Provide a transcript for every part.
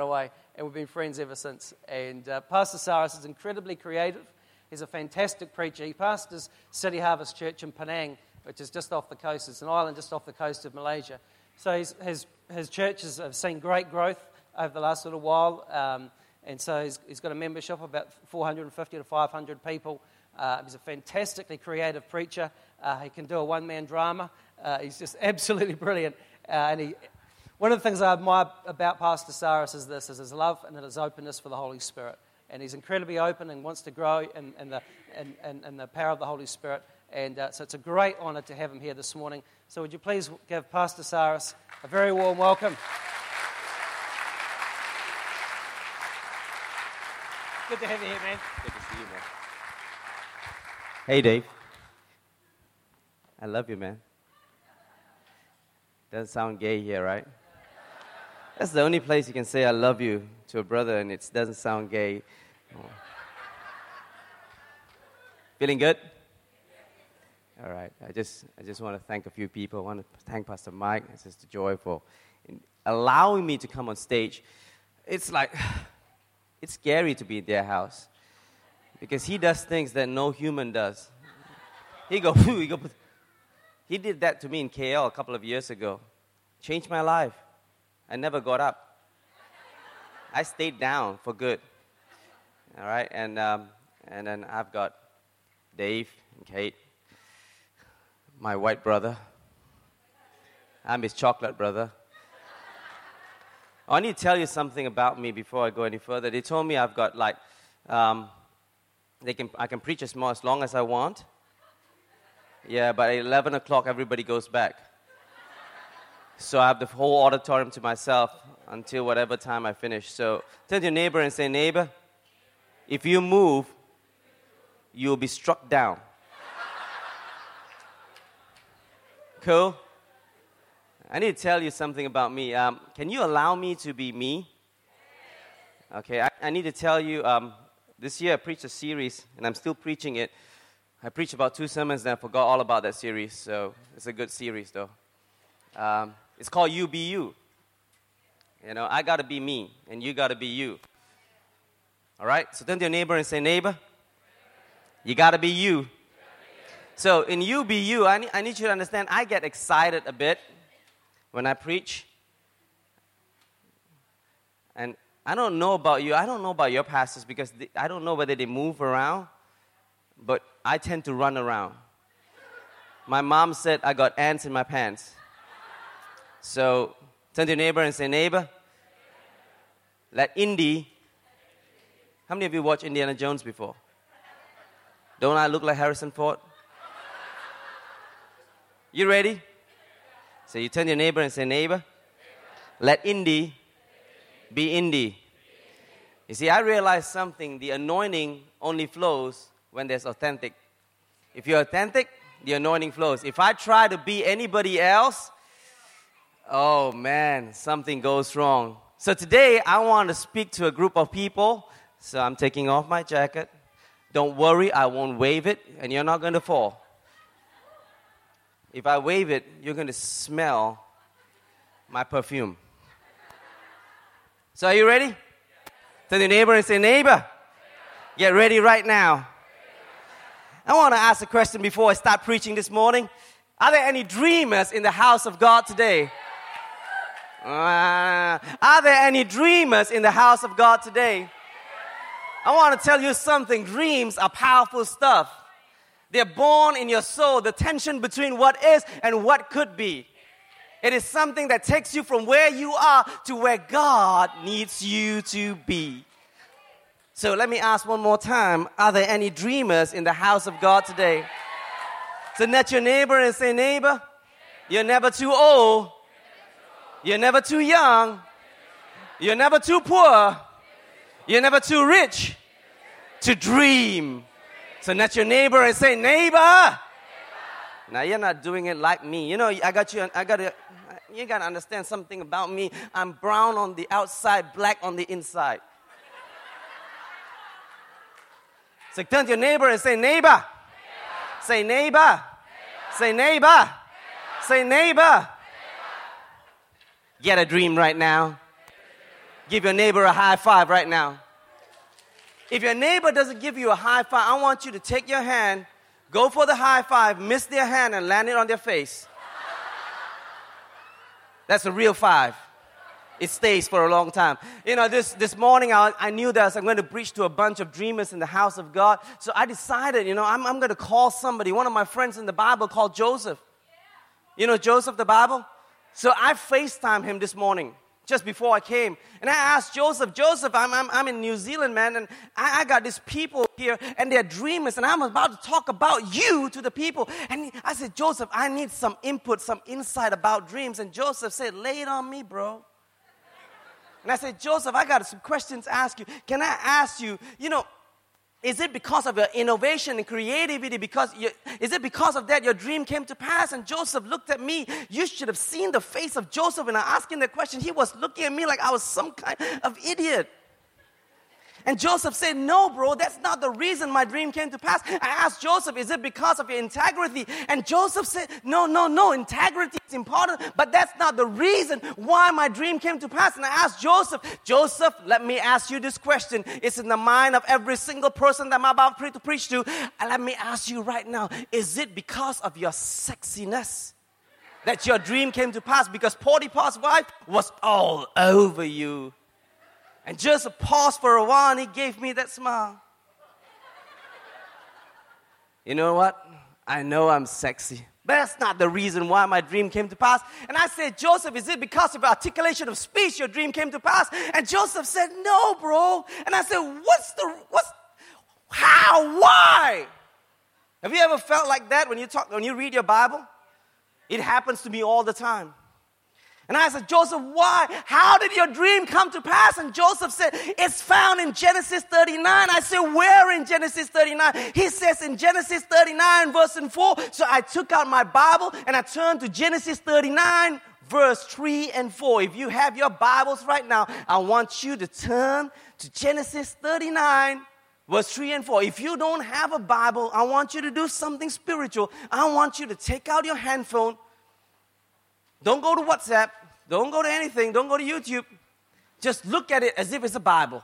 away, and we've been friends ever since. And uh, Pastor Cyrus is incredibly creative. He's a fantastic preacher. He pastors City Harvest Church in Penang, which is just off the coast. It's an island just off the coast of Malaysia. So his, his churches have seen great growth over the last little while. Um, and so he's, he's got a membership of about 450 to 500 people. Uh, he's a fantastically creative preacher. Uh, he can do a one man drama. Uh, he's just absolutely brilliant. Uh, and he, one of the things I admire about Pastor Cyrus is this, is his love and his openness for the Holy Spirit. And he's incredibly open and wants to grow in, in the, in, in, in, the power of the Holy Spirit. And uh, so it's a great honor to have him here this morning. So would you please give Pastor Cyrus a very warm welcome. Good to have you here, man. Good to see you, man. Hey, Dave. I love you, man. Doesn't sound gay here, right? That's the only place you can say I love you to a brother and it doesn't sound gay. Oh. Feeling good? All right. I just, I just want to thank a few people. I want to thank Pastor Mike and Sister Joy for allowing me to come on stage. It's like, it's scary to be in their house because he does things that no human does. He go, he go. He did that to me in KL a couple of years ago. Changed my life. I never got up. I stayed down for good. All right, and um, and then I've got Dave and Kate, my white brother. I'm his chocolate brother. I need to tell you something about me before I go any further. They told me I've got like, um, they can, I can preach as, more, as long as I want. Yeah, but at 11 o'clock, everybody goes back. So I have the whole auditorium to myself until whatever time I finish. So turn to your neighbor and say, Neighbor, if you move, you'll be struck down. cool? I need to tell you something about me. Um, can you allow me to be me? Okay, I, I need to tell you um, this year I preached a series, and I'm still preaching it. I preached about two sermons, and I forgot all about that series, so it's a good series, though. Um, it's called You Be You. You know, I got to be me, and you got to be you. All right? So turn to your neighbor and say, Neighbor, you got to be you. So in You Be You, I need, I need you to understand, I get excited a bit when I preach. And I don't know about you. I don't know about your pastors because they, I don't know whether they move around, but I tend to run around. My mom said I got ants in my pants. So turn to your neighbor and say, Neighbor, let Indy. How many of you watched Indiana Jones before? Don't I look like Harrison Ford? You ready? So you turn to your neighbor and say, Neighbor, let Indy be Indy. You see, I realized something the anointing only flows when there's authentic. If you're authentic, the anointing flows. If I try to be anybody else, Oh man, something goes wrong. So today I want to speak to a group of people. So I'm taking off my jacket. Don't worry, I won't wave it and you're not going to fall. If I wave it, you're going to smell my perfume. So are you ready? To the neighbor and say, neighbor, get ready right now. I want to ask a question before I start preaching this morning. Are there any dreamers in the house of God today? Uh, are there any dreamers in the house of God today? I want to tell you something. Dreams are powerful stuff. They're born in your soul, the tension between what is and what could be. It is something that takes you from where you are to where God needs you to be. So let me ask one more time Are there any dreamers in the house of God today? So, net your neighbor and say, Neighbor, you're never too old you're never too young. You're never too poor. You're never too rich to dream. So not your neighbor and say, neighbor. Now you're not doing it like me. You know, I got you. I got. You got to understand something about me. I'm brown on the outside, black on the inside. So turn to your neighbor and say, neighbor. neighbor. Say neighbor. neighbor. Say neighbor. Say neighbor. Get a dream right now. Give your neighbor a high five right now. If your neighbor doesn't give you a high five, I want you to take your hand, go for the high five, miss their hand, and land it on their face. That's a real five. It stays for a long time. You know, this, this morning I, I knew that I'm going to preach to a bunch of dreamers in the house of God. So I decided, you know, I'm, I'm going to call somebody, one of my friends in the Bible called Joseph. You know Joseph, the Bible? So I FaceTime him this morning just before I came. And I asked Joseph, Joseph, I'm, I'm, I'm in New Zealand, man, and I, I, got these people here, and they're dreamers, and I'm about to talk about you to the people. And I said, Joseph, I need some input, some insight about dreams. And Joseph said, Lay it on me, bro. And I said, Joseph, I got some questions to ask you. Can I ask you, you know, is it because of your innovation and creativity? Because you, is it because of that your dream came to pass? And Joseph looked at me. You should have seen the face of Joseph when I asked him the question. He was looking at me like I was some kind of idiot. And Joseph said, No, bro, that's not the reason my dream came to pass. I asked Joseph, Is it because of your integrity? And Joseph said, No, no, no, integrity is important, but that's not the reason why my dream came to pass. And I asked Joseph, Joseph, let me ask you this question. It's in the mind of every single person that I'm about to preach to. And let me ask you right now, is it because of your sexiness? That your dream came to pass because Potiphar's wife was all over you. And just paused for a while and he gave me that smile. You know what? I know I'm sexy. But that's not the reason why my dream came to pass. And I said, Joseph, is it because of articulation of speech your dream came to pass? And Joseph said, No, bro. And I said, What's the, what's, how, why? Have you ever felt like that when you talk, when you read your Bible? It happens to me all the time. And I said, Joseph, why? How did your dream come to pass? And Joseph said, It's found in Genesis 39. I said, Where in Genesis 39? He says in Genesis 39, verse and 4. So I took out my Bible and I turned to Genesis 39, verse 3 and 4. If you have your Bibles right now, I want you to turn to Genesis 39, verse 3 and 4. If you don't have a Bible, I want you to do something spiritual. I want you to take out your handphone. Don't go to WhatsApp. Don't go to anything. Don't go to YouTube. Just look at it as if it's a Bible.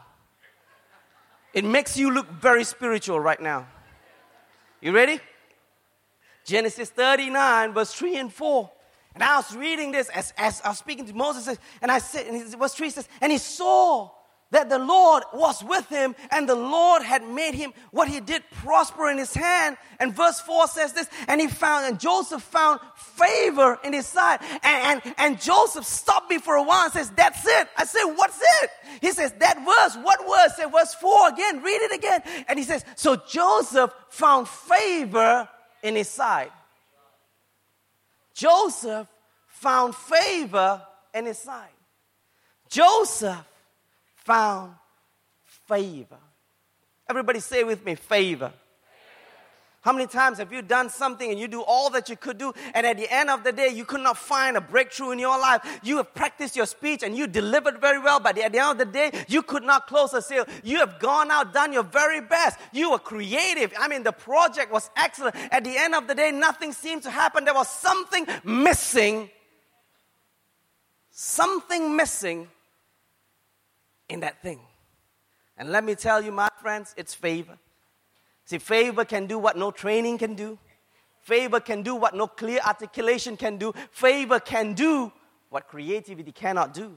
It makes you look very spiritual right now. You ready? Genesis 39, verse 3 and 4. And I was reading this as, as I was speaking to Moses, and I said, and verse 3 says, And he saw that the Lord was with him and the Lord had made him what he did prosper in his hand. And verse 4 says this, and he found, and Joseph found favor in his sight. And, and, and Joseph stopped me for a while and says, That's it. I said, What's it? He says, That verse, what verse? Said, verse 4 again, read it again. And he says, So Joseph found favor in his sight. Joseph found favor in his sight. Joseph found favor. Everybody say with me, favor. How many times have you done something and you do all that you could do, and at the end of the day, you could not find a breakthrough in your life? You have practiced your speech and you delivered very well, but at the end of the day, you could not close a sale. You have gone out, done your very best. You were creative. I mean, the project was excellent. At the end of the day, nothing seemed to happen. There was something missing. Something missing in that thing. And let me tell you, my friends, it's favor. See, favor can do what no training can do. Favor can do what no clear articulation can do. Favor can do what creativity cannot do.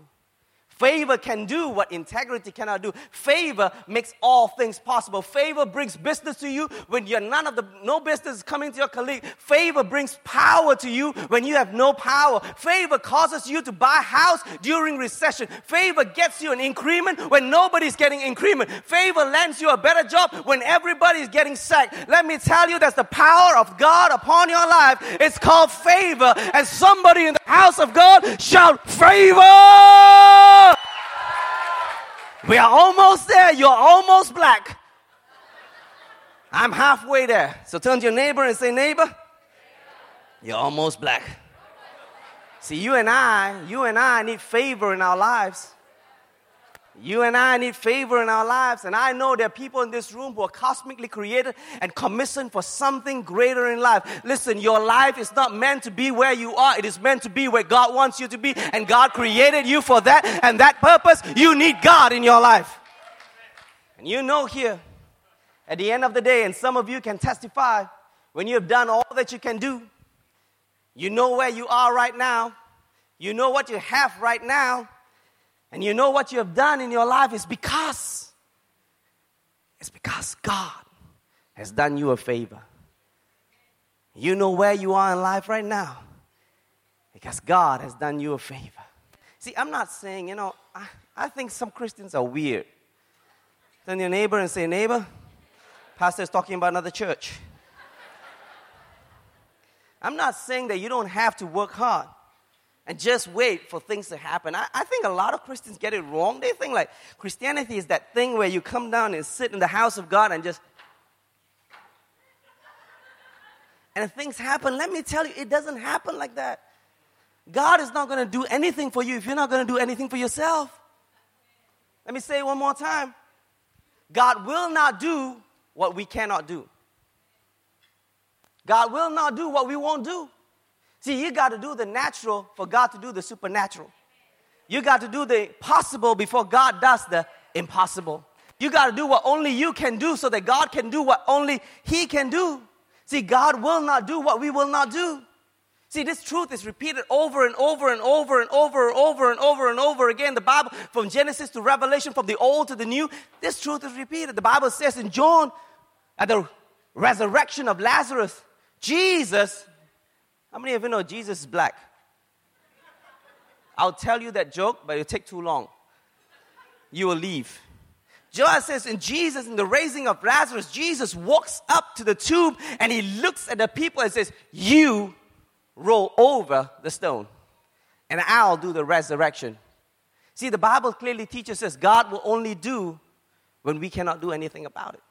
Favor can do what integrity cannot do. Favor makes all things possible. Favor brings business to you when you're none of the no business coming to your colleague. Favor brings power to you when you have no power. Favor causes you to buy house during recession. Favor gets you an increment when nobody's getting increment. Favor lends you a better job when everybody's getting sacked. Let me tell you, that's the power of God upon your life. It's called favor. And somebody in the house of God shout favor! We are almost there. You're almost black. I'm halfway there. So turn to your neighbor and say, Neighbor, you're almost black. See, you and I, you and I need favor in our lives. You and I need favor in our lives, and I know there are people in this room who are cosmically created and commissioned for something greater in life. Listen, your life is not meant to be where you are, it is meant to be where God wants you to be, and God created you for that, and that purpose, you need God in your life. And you know here, at the end of the day, and some of you can testify, when you have done all that you can do, you know where you are right now, you know what you have right now and you know what you have done in your life is because it's because God has done you a favor. You know where you are in life right now because God has done you a favor. See, I'm not saying, you know, I, I think some Christians are weird. Turn your neighbor and say, neighbor, pastor is talking about another church. I'm not saying that you don't have to work hard and just wait for things to happen. I, I, think a lot of Christians get it wrong. They think like Christianity is that thing where you come down and sit in the house of God and just. And things happen. Let me tell you, it doesn't happen like that. God is not going to do anything for you if you're not going to do anything for yourself. Let me say it one more time. God will not do what we cannot do. God will not do what we won't do. See, you got to do the natural for God to do the supernatural. You got to do the possible before God does the impossible. You got to do what only you can do so that God can do what only He can do. See, God will not do what we will not do. See, this truth is repeated over and over and over and over and over and over and over again. The Bible, from Genesis to Revelation, from the Old to the New, this truth is repeated. The Bible says in John, at the resurrection of Lazarus, Jesus how many of you know Jesus is black? I'll tell you that joke, but it'll take too long. You will leave. John says in Jesus, in the raising of Lazarus, Jesus walks up to the tomb and he looks at the people and says, You roll over the stone, and I'll do the resurrection. See, the Bible clearly teaches us God will only do when we cannot do anything about it.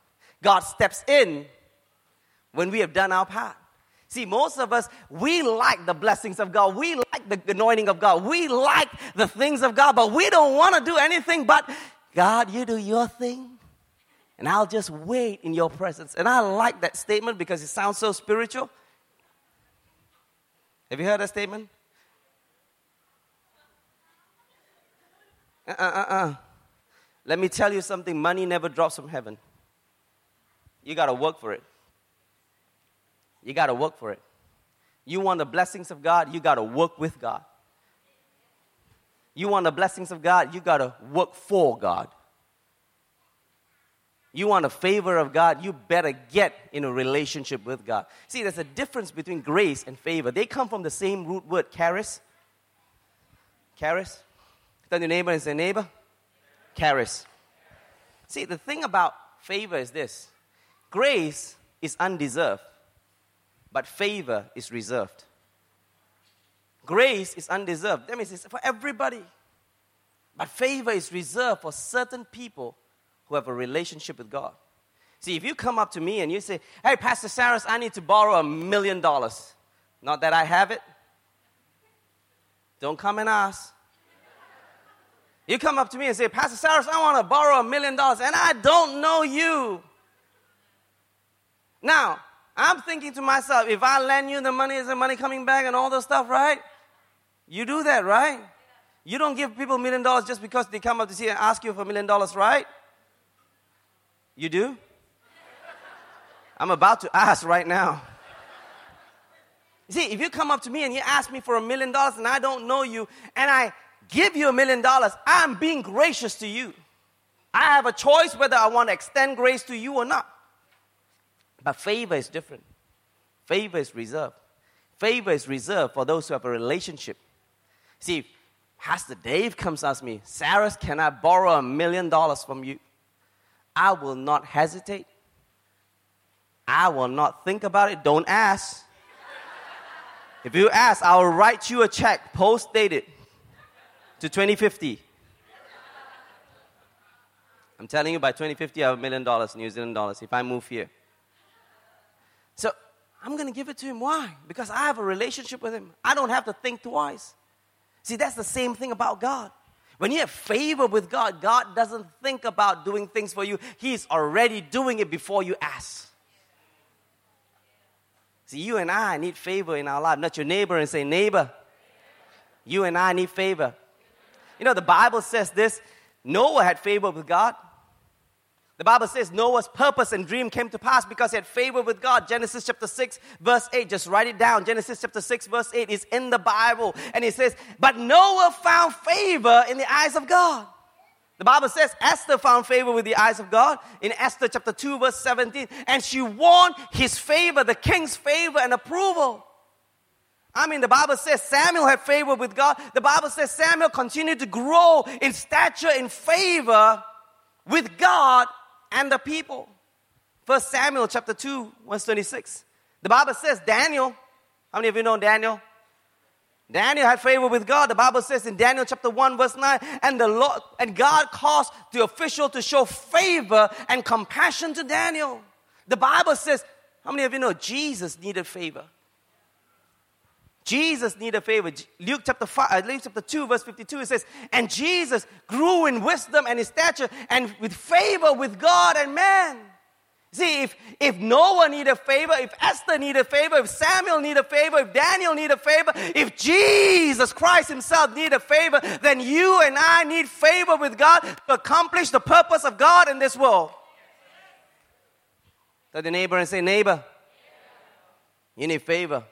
God steps in when we have done our part. See, most of us, we like the blessings of God. We like the anointing of God. We like the things of God, but we don't want to do anything but, God, you do your thing, and I'll just wait in your presence. And I like that statement because it sounds so spiritual. Have you heard that statement? Uh uh uh uh. Let me tell you something money never drops from heaven. You got to work for it. You got to work for it. You want the blessings of God, you got to work with God. You want the blessings of God, you got to work for God. You want a favor of God, you better get in a relationship with God. See, there's a difference between grace and favor. They come from the same root word, charis. Charis. Tell your neighbor and say, neighbor, charis. See, the thing about favor is this grace is undeserved but favor is reserved. Grace is undeserved. That means it's for everybody. But favor is reserved for certain people who have a relationship with God. See, if you come up to me and you say, Hey, Pastor Saras, I need to borrow a million dollars. Not that I have it. Don't come and ask. You come up to me and say, Pastor Saras, I want to borrow a million dollars, and I don't know you. Now, I'm thinking to myself, if I lend you the money, is the money coming back and all the stuff, right? You do that, right? You don't give people a million dollars just because they come up to see and ask you for a million dollars, right? You do? I'm about to ask right now. See, if you come up to me and you ask me for a million dollars and I don't know you and I give you a million dollars, I'm being gracious to you. I have a choice whether I want to extend grace to you or not. But favor is different. Favor is reserved. Favor is reserved for those who have a relationship. See, Pastor Dave comes ask me, Sarah, can I borrow a million dollars from you? I will not hesitate. I will not think about it. Don't ask. if you ask, I will write you a check, post dated to 2050. I'm telling you, by 2050, I have a million dollars, New Zealand dollars, if I move here. So I'm going to give it to him. Why? Because I have a relationship with him. I don't have to think twice. See, that's the same thing about God. When you have favor with God, God doesn't think about doing things for you. He's already doing it before you ask. See, you and I need favor in our life. Not your neighbor and say, neighbor, you and I need favor. You know, the Bible says this Noah had favor with God. The Bible says Noah's purpose and dream came to pass because he had favor with God. Genesis chapter 6, verse 8. Just write it down. Genesis chapter 6, verse 8 is in the Bible. And it says, But Noah found favor in the eyes of God. The Bible says Esther found favor with the eyes of God in Esther chapter 2, verse 17. And she won his favor, the king's favor and approval. I mean, the Bible says Samuel had favor with God. The Bible says Samuel continued to grow in stature, in favor with God and the people. First Samuel chapter 2, verse 26. The Bible says Daniel, how many of you know Daniel? Daniel had favor with God. The Bible says in Daniel chapter 1, verse 9, and the Lord and God caused the official to show favor and compassion to Daniel. The Bible says, how many of you know Jesus needed favor? Jesus needed favor. Luke chapter, five, uh, Luke chapter 2, verse 52, it says, And Jesus grew in wisdom and in stature and with favor with God and man. See, if, if Noah needed a favor, if Esther needed favor, if Samuel needed a favor, if Daniel needed a favor, if Jesus Christ Himself needed favor, then you and I need favor with God to accomplish the purpose of God in this world. Tell the neighbor and say, Neighbor, you need favor.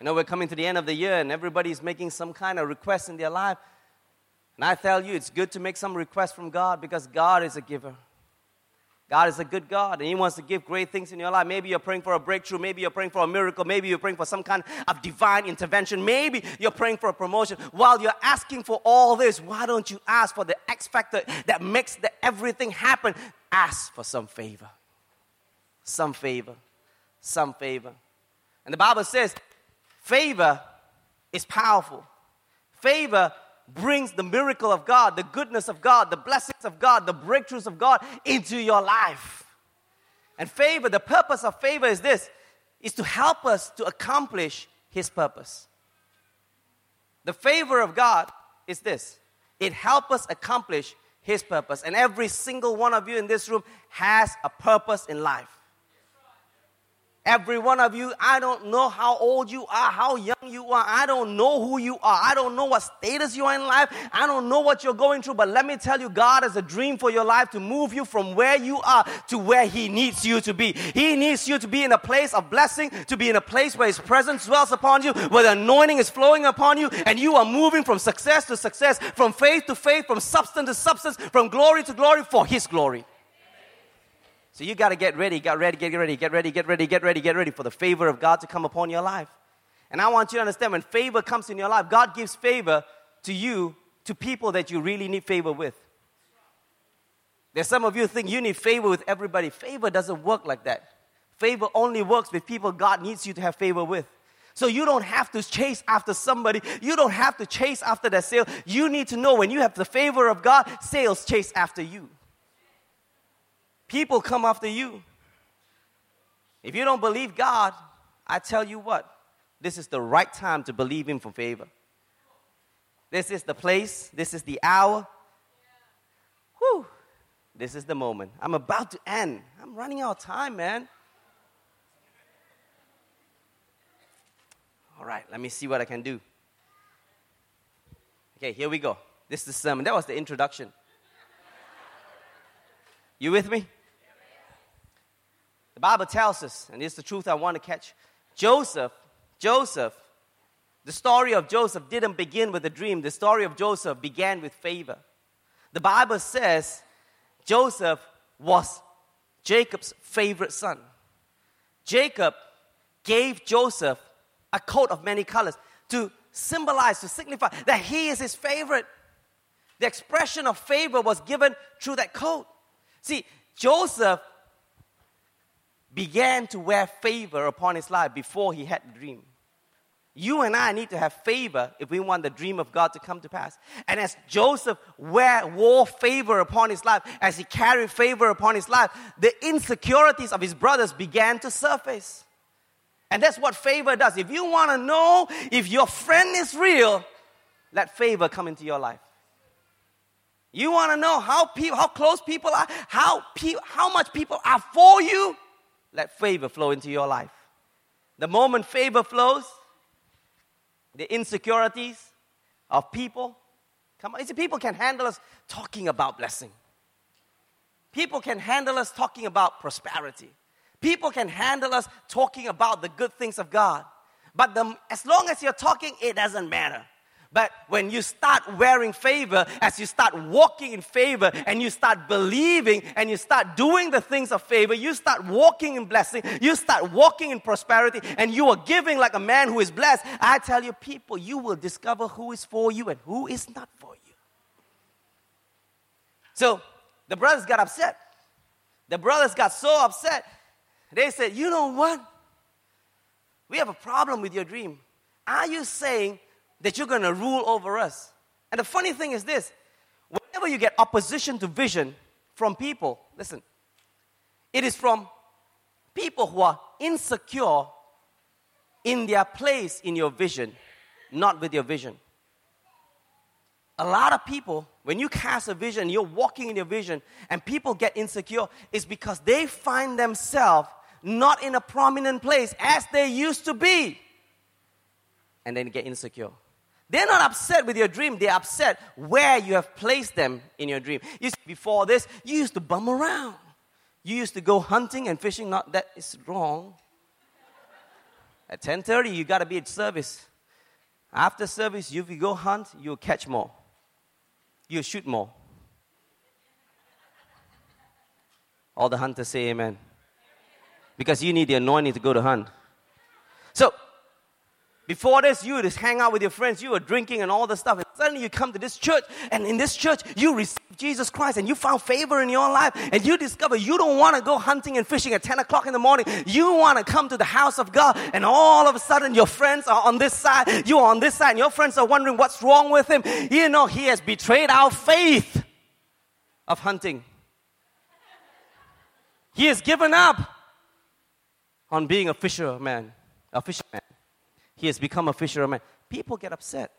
You know, we're coming to the end of the year and everybody's making some kind of request in their life. And I tell you, it's good to make some requests from God because God is a giver. God is a good God and He wants to give great things in your life. Maybe you're praying for a breakthrough. Maybe you're praying for a miracle. Maybe you're praying for some kind of divine intervention. Maybe you're praying for a promotion. While you're asking for all this, why don't you ask for the X factor that makes the everything happen? Ask for some favor. Some favor. Some favor. And the Bible says Favor is powerful. Favor brings the miracle of God, the goodness of God, the blessings of God, the breakthroughs of God into your life. And favor, the purpose of favor is this is to help us to accomplish his purpose. The favor of God is this. It helps us accomplish his purpose. And every single one of you in this room has a purpose in life. Every one of you, I don't know how old you are, how young you are. I don't know who you are. I don't know what status you are in life. I don't know what you're going through. But let me tell you, God has a dream for your life to move you from where you are to where He needs you to be. He needs you to be in a place of blessing, to be in a place where His presence dwells upon you, where the anointing is flowing upon you, and you are moving from success to success, from faith to faith, from substance to substance, from glory to glory for His glory. So you got to get ready, get ready, get ready, get ready, get ready, get ready, get ready for the favor of God to come upon your life. And I want you to understand when favor comes in your life, God gives favor to you, to people that you really need favor with. There's some of you think you need favor with everybody. Favor doesn't work like that. Favor only works with people God needs you to have favor with. So you don't have to chase after somebody. You don't have to chase after that sale. You need to know when you have the favor of God, sales chase after you. People come after you. If you don't believe God, I tell you what, this is the right time to believe Him for favor. This is the place, this is the hour. Whew, this is the moment. I'm about to end. I'm running out of time, man. All right, let me see what I can do. Okay, here we go. This is the sermon. That was the introduction. You with me? The Bible tells us, and it's the truth I want to catch. Joseph, Joseph, the story of Joseph didn't begin with a dream. The story of Joseph began with favor. The Bible says Joseph was Jacob's favorite son. Jacob gave Joseph a coat of many colors to symbolize, to signify that he is his favorite. The expression of favor was given through that coat. See, Joseph began to wear favor upon his life before he had the dream. You and I need to have favor if we want the dream of God to come to pass. And as Joseph wear, wore favor upon his life, as he carried favor upon his life, the insecurities of his brothers began to surface. And that's what favor does. If you want to know if your friend is real, let favor come into your life. You want to know how, how close people are, how, pe- how much people are for you? Let favor flow into your life. The moment favor flows, the insecurities of people come on. You see, people can handle us talking about blessing. People can handle us talking about prosperity. People can handle us talking about the good things of God. But the, as long as you're talking, it doesn't matter. But when you start wearing favor, as you start walking in favor, and you start believing, and you start doing the things of favor, you start walking in blessing, you start walking in prosperity, and you are giving like a man who is blessed. I tell you, people, you will discover who is for you and who is not for you. So the brothers got upset. The brothers got so upset. They said, You know what? We have a problem with your dream. Are you saying that you're going to rule over us. And the funny thing is this whenever you get opposition to vision from people, listen, it is from people who are insecure in their place in your vision, not with your vision. A lot of people, when you cast a vision, you're walking in your vision, and people get insecure, is because they find themselves not in a prominent place as they used to be. And then get insecure. They're not upset with your dream, they're upset where you have placed them in your dream. You see, before this, you used to bum around. You used to go hunting and fishing, not that is wrong. At 10:30, you gotta be at service. After service, if you go hunt, you'll catch more. You'll shoot more. All the hunters say amen. Because you need the anointing to go to hunt. So before this, you just hang out with your friends, you were drinking and all the stuff. And suddenly you come to this church, and in this church, you receive Jesus Christ and you found favor in your life. And you discover you don't want to go hunting and fishing at 10 o'clock in the morning. You want to come to the house of God. And all of a sudden, your friends are on this side, you're on this side, and your friends are wondering what's wrong with him. You know, he has betrayed our faith of hunting. He has given up on being a fisherman, a fisherman he has become a fisherman. People get upset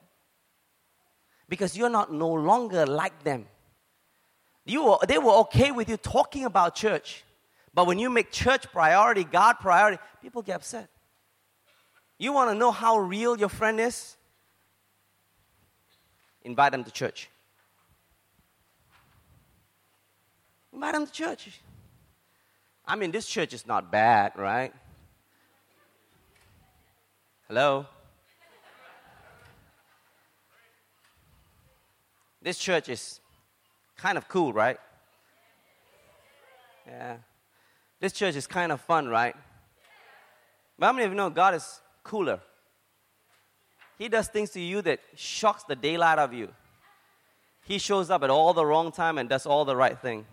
because you're not no longer like them. You were, they were okay with you talking about church, but when you make church priority, God priority, people get upset. You want to know how real your friend is? Invite them to church. Invite them to church. I mean, this church is not bad, right? Hello? This church is kind of cool, right? Yeah. This church is kind of fun, right? But how many of you know God is cooler? He does things to you that shocks the daylight of you. He shows up at all the wrong time and does all the right thing.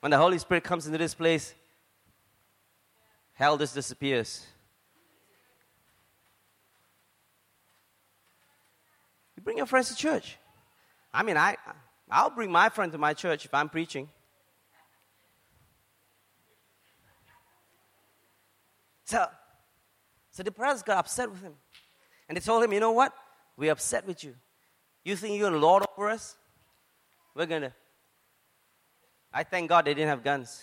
When the Holy Spirit comes into this place, hell just disappears. You bring your friends to church. I mean, I, I'll bring my friend to my church if I'm preaching. So, so the brothers got upset with him. And they told him, you know what? We're upset with you. You think you're lord over us? We're going to. I thank God they didn't have guns.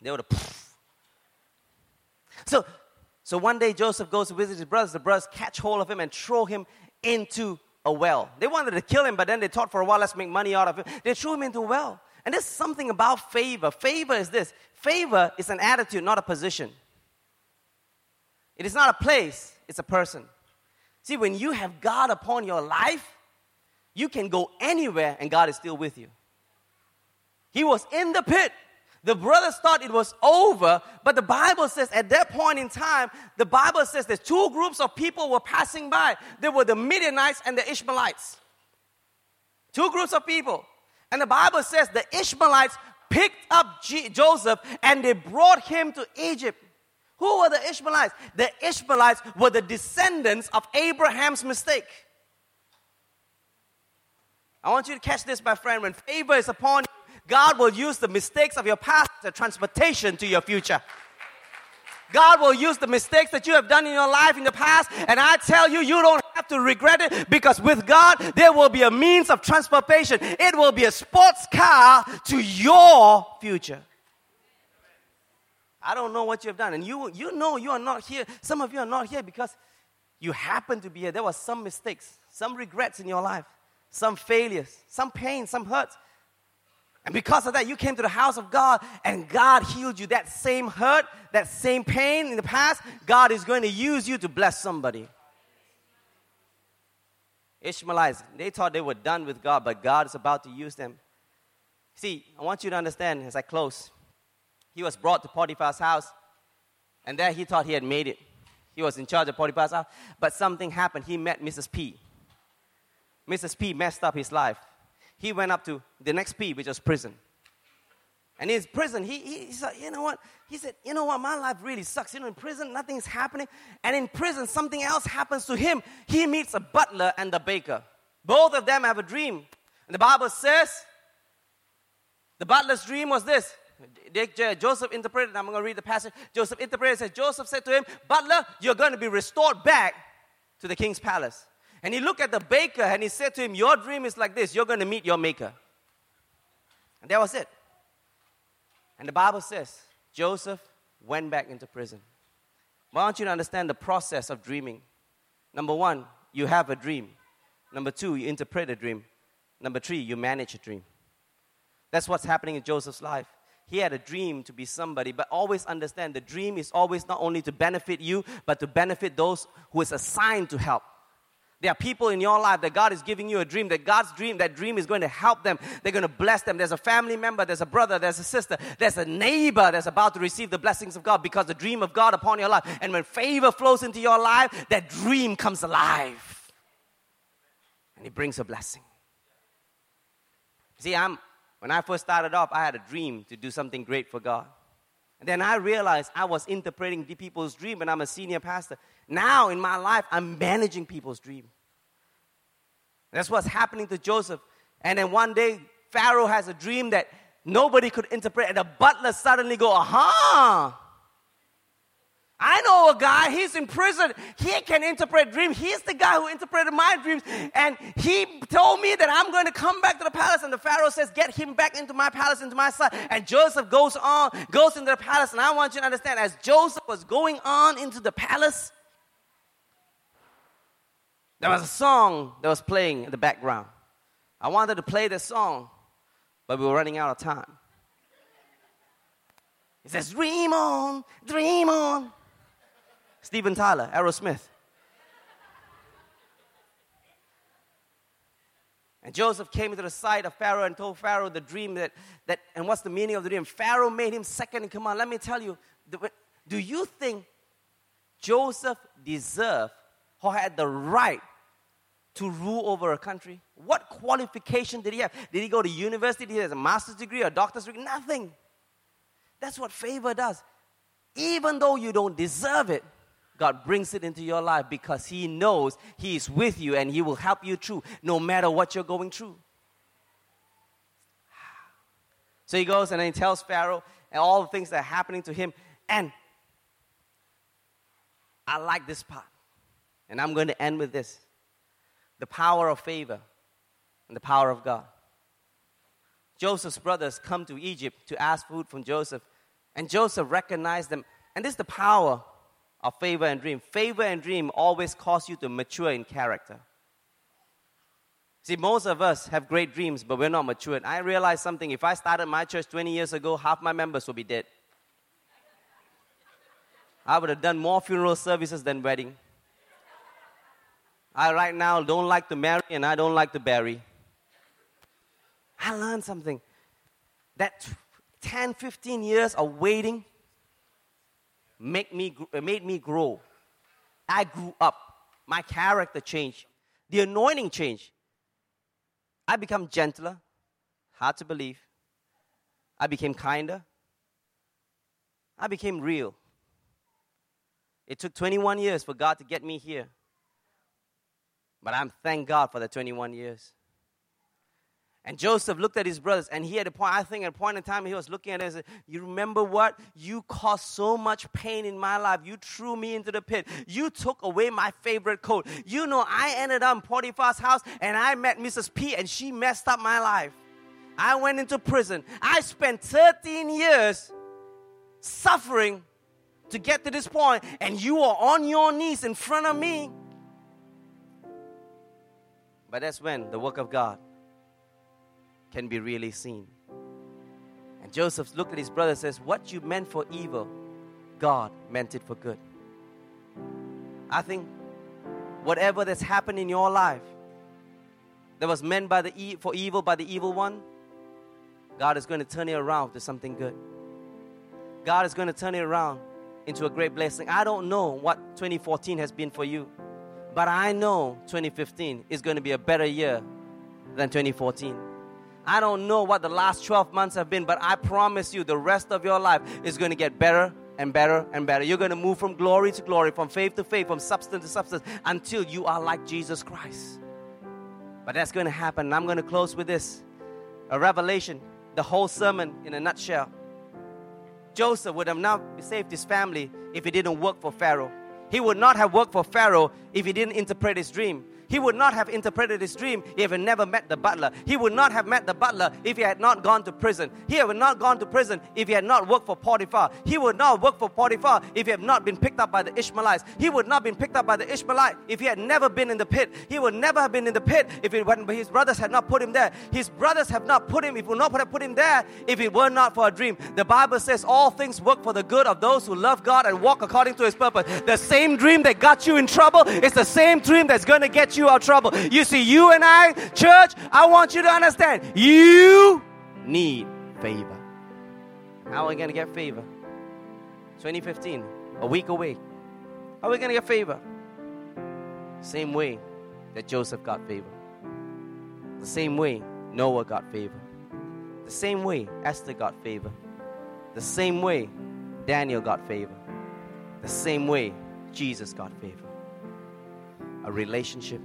They would have so, so one day Joseph goes to visit his brothers. The brothers catch hold of him and throw him into a well. They wanted to kill him, but then they thought for a while, let's make money out of him. They threw him into a well. And there's something about favor. Favor is this favor is an attitude, not a position. It is not a place, it's a person. See, when you have God upon your life, you can go anywhere and God is still with you. He was in the pit, the brothers thought it was over, but the Bible says at that point in time, the Bible says that two groups of people were passing by. There were the Midianites and the Ishmaelites. Two groups of people. And the Bible says the Ishmaelites picked up G- Joseph and they brought him to Egypt. Who were the Ishmaelites? The Ishmaelites were the descendants of Abraham's mistake. I want you to catch this, my friend. When favor is upon God will use the mistakes of your past as transportation to your future. God will use the mistakes that you have done in your life in the past, and I tell you, you don't have to regret it because with God, there will be a means of transportation. It will be a sports car to your future. I don't know what you have done. And you, you know you are not here. Some of you are not here because you happen to be here. There were some mistakes, some regrets in your life, some failures, some pain, some hurts. And because of that, you came to the house of God and God healed you. That same hurt, that same pain in the past, God is going to use you to bless somebody. Ishmaelites, they thought they were done with God, but God is about to use them. See, I want you to understand as I close. He was brought to Potiphar's house, and there he thought he had made it. He was in charge of Potiphar's house, but something happened. He met Mrs. P. Mrs. P messed up his life he went up to the next P, which was prison. And in prison, he, he, he, said, you know what? He said, you know what? My life really sucks. You know, in prison, nothing's happening. And in prison, something else happens to him. He meets a butler and the baker. Both of them have a dream. And the Bible says, the butler's dream was this. Joseph interpreted, I'm going to read the passage. Joseph interpreted, says, Joseph said to him, Butler, you're going to be restored back to the king's palace. And he looked at the baker and he said to him, Your dream is like this. You're going to meet your maker. And that was it. And the Bible says Joseph went back into prison. I want you understand the process of dreaming. Number one, you have a dream. Number two, you interpret a dream. Number three, you manage a dream. That's what's happening in Joseph's life. He had a dream to be somebody, but always understand the dream is always not only to benefit you, but to benefit those who is assigned to help. There are people in your life that God is giving you a dream, that God's dream, that dream is going to help them. They're going to bless them. There's a family member, there's a brother, there's a sister, there's a neighbor that's about to receive the blessings of God because the dream of God upon your life. And when favor flows into your life, that dream comes alive. And it brings a blessing. See, I'm when I first started off, I had a dream to do something great for God. And then I realized I was interpreting people's dream, and I'm a senior pastor. Now in my life, I'm managing people's dream. That's what's happening to Joseph. And then one day, Pharaoh has a dream that nobody could interpret, and the butler suddenly go, aha! I know a guy, he's in prison. He can interpret dreams. He's the guy who interpreted my dreams. And he told me that I'm going to come back to the palace. And the Pharaoh says, Get him back into my palace, into my son. And Joseph goes on, goes into the palace. And I want you to understand, as Joseph was going on into the palace, there was a song that was playing in the background. I wanted to play the song, but we were running out of time. It says, Dream on, dream on. Steven Tyler, Aerosmith. And Joseph came to the side of Pharaoh and told Pharaoh the dream that, that and what's the meaning of the dream? Pharaoh made him second in command. Let me tell you, do you think Joseph deserved or had the right to rule over a country? What qualification did he have? Did he go to university? Did he have a master's degree or a doctor's degree? Nothing. That's what favor does. Even though you don't deserve it, God brings it into your life because He knows He is with you and He will help you through no matter what you're going through. So he goes and he tells Pharaoh and all the things that are happening to him. And I like this part. And I'm going to end with this the power of favor and the power of God. Joseph's brothers come to Egypt to ask food from Joseph, and Joseph recognized them. And this is the power of favor and dream. Favor and dream always cause you to mature in character. See, most of us have great dreams, but we're not matured. I realized something. If I started my church 20 years ago, half my members would be dead. I would have done more funeral services than wedding. I right now don't like to marry and I don't like to bury. I learned something. That 10, 15 years of waiting make me, uh, made me grow. I grew up. My character changed. The anointing changed. I become gentler, hard to believe. I became kinder. I became real. It took 21 years for God to get me here. But I'm thank God for the 21 years. And Joseph looked at his brothers, and he had a point, I think at a point in time, he was looking at it and said, You remember what? You caused so much pain in my life. You threw me into the pit. You took away my favorite coat. You know, I ended up in Potiphar's house, and I met Mrs. P, and she messed up my life. I went into prison. I spent 13 years suffering to get to this point, and you are on your knees in front of me. But that's when the work of God can be really seen. And Joseph looked at his brother and says, What you meant for evil, God meant it for good. I think whatever that's happened in your life that was meant by the e- for evil by the evil one, God is going to turn it around to something good. God is going to turn it around into a great blessing. I don't know what 2014 has been for you, but I know 2015 is going to be a better year than 2014. I don't know what the last 12 months have been, but I promise you the rest of your life is going to get better and better and better. You're going to move from glory to glory, from faith to faith, from substance to substance until you are like Jesus Christ. But that's going to happen. And I'm going to close with this a revelation, the whole sermon in a nutshell. Joseph would have not saved his family if he didn't work for Pharaoh. He would not have worked for Pharaoh if he didn't interpret his dream. He would not have interpreted his dream if he never met the butler. He would not have met the butler if he had not gone to prison. He would not gone to prison if he had not worked for Potiphar. He would not work for Potiphar if he had not been picked up by the Ishmaelites. He would not been picked up by the Ishmaelite if he had never been in the pit. He would never have been in the pit if it, when his brothers had not put him there. His brothers have not put him, if would not have put him there if it were not for a dream. The Bible says all things work for the good of those who love God and walk according to his purpose. The same dream that got you in trouble is the same dream that's going to get you out of trouble. You see, you and I, church, I want you to understand you need favor. How are we going to get favor? 2015, a week away. How are we going to get favor? Same way that Joseph got favor. The same way Noah got favor. The same way Esther got favor. The same way Daniel got favor. The same way Jesus got favor. A relationship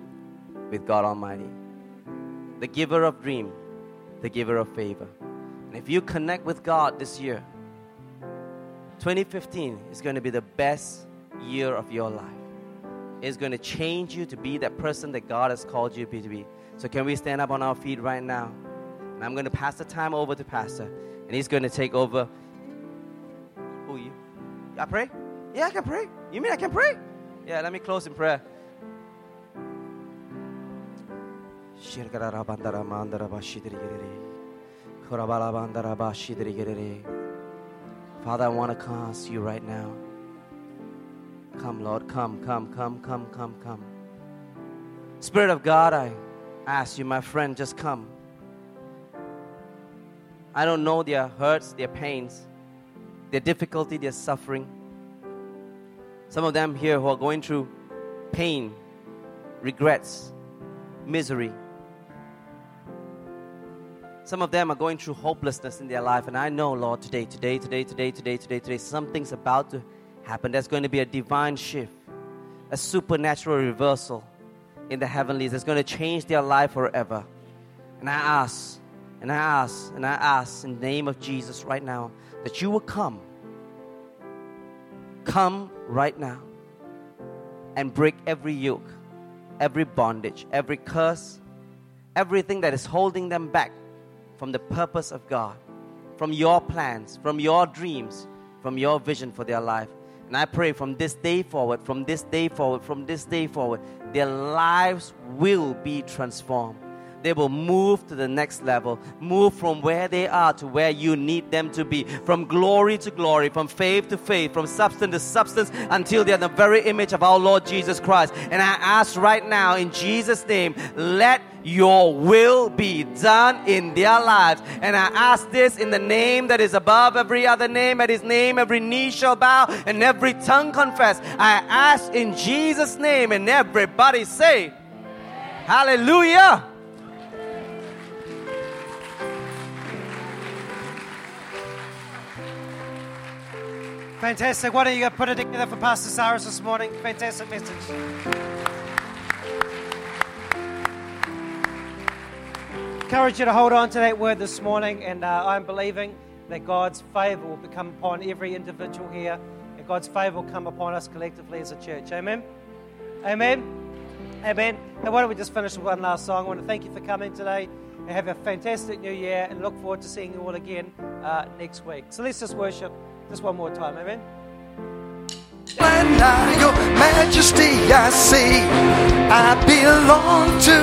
with God Almighty, the giver of dream, the giver of favor. And if you connect with God this year, 2015 is going to be the best year of your life. It's going to change you to be that person that God has called you to be. So, can we stand up on our feet right now? And I'm going to pass the time over to Pastor, and he's going to take over. Who you? I pray? Yeah, I can pray. You mean I can pray? Yeah, let me close in prayer. Father, I want to ask you right now. Come, Lord, come, come, come, come, come, come. Spirit of God, I ask you, my friend, just come. I don't know their hurts, their pains, their difficulty, their suffering. Some of them here who are going through pain, regrets, misery. Some of them are going through hopelessness in their life. And I know, Lord, today, today, today, today, today, today, today, something's about to happen. There's going to be a divine shift, a supernatural reversal in the heavenlies that's going to change their life forever. And I ask, and I ask, and I ask in the name of Jesus right now that you will come. Come right now and break every yoke, every bondage, every curse, everything that is holding them back from the purpose of God, from your plans, from your dreams, from your vision for their life. And I pray from this day forward, from this day forward, from this day forward, their lives will be transformed. They will move to the next level, move from where they are to where you need them to be, from glory to glory, from faith to faith, from substance to substance, until they're the very image of our Lord Jesus Christ. And I ask right now, in Jesus' name, let your will be done in their lives. And I ask this in the name that is above every other name. At his name, every knee shall bow and every tongue confess. I ask in Jesus' name, and everybody say, Hallelujah. Fantastic. Why don't you put it together for Pastor Cyrus this morning? Fantastic message. encourage you to hold on to that word this morning, and uh, I'm believing that God's favor will become upon every individual here, and God's favor will come upon us collectively as a church. Amen. Amen. Amen. And why don't we just finish with one last song? I want to thank you for coming today and have a fantastic new year and look forward to seeing you all again uh, next week. So let's just worship just one more time. Amen. When I, your majesty, I see, I belong to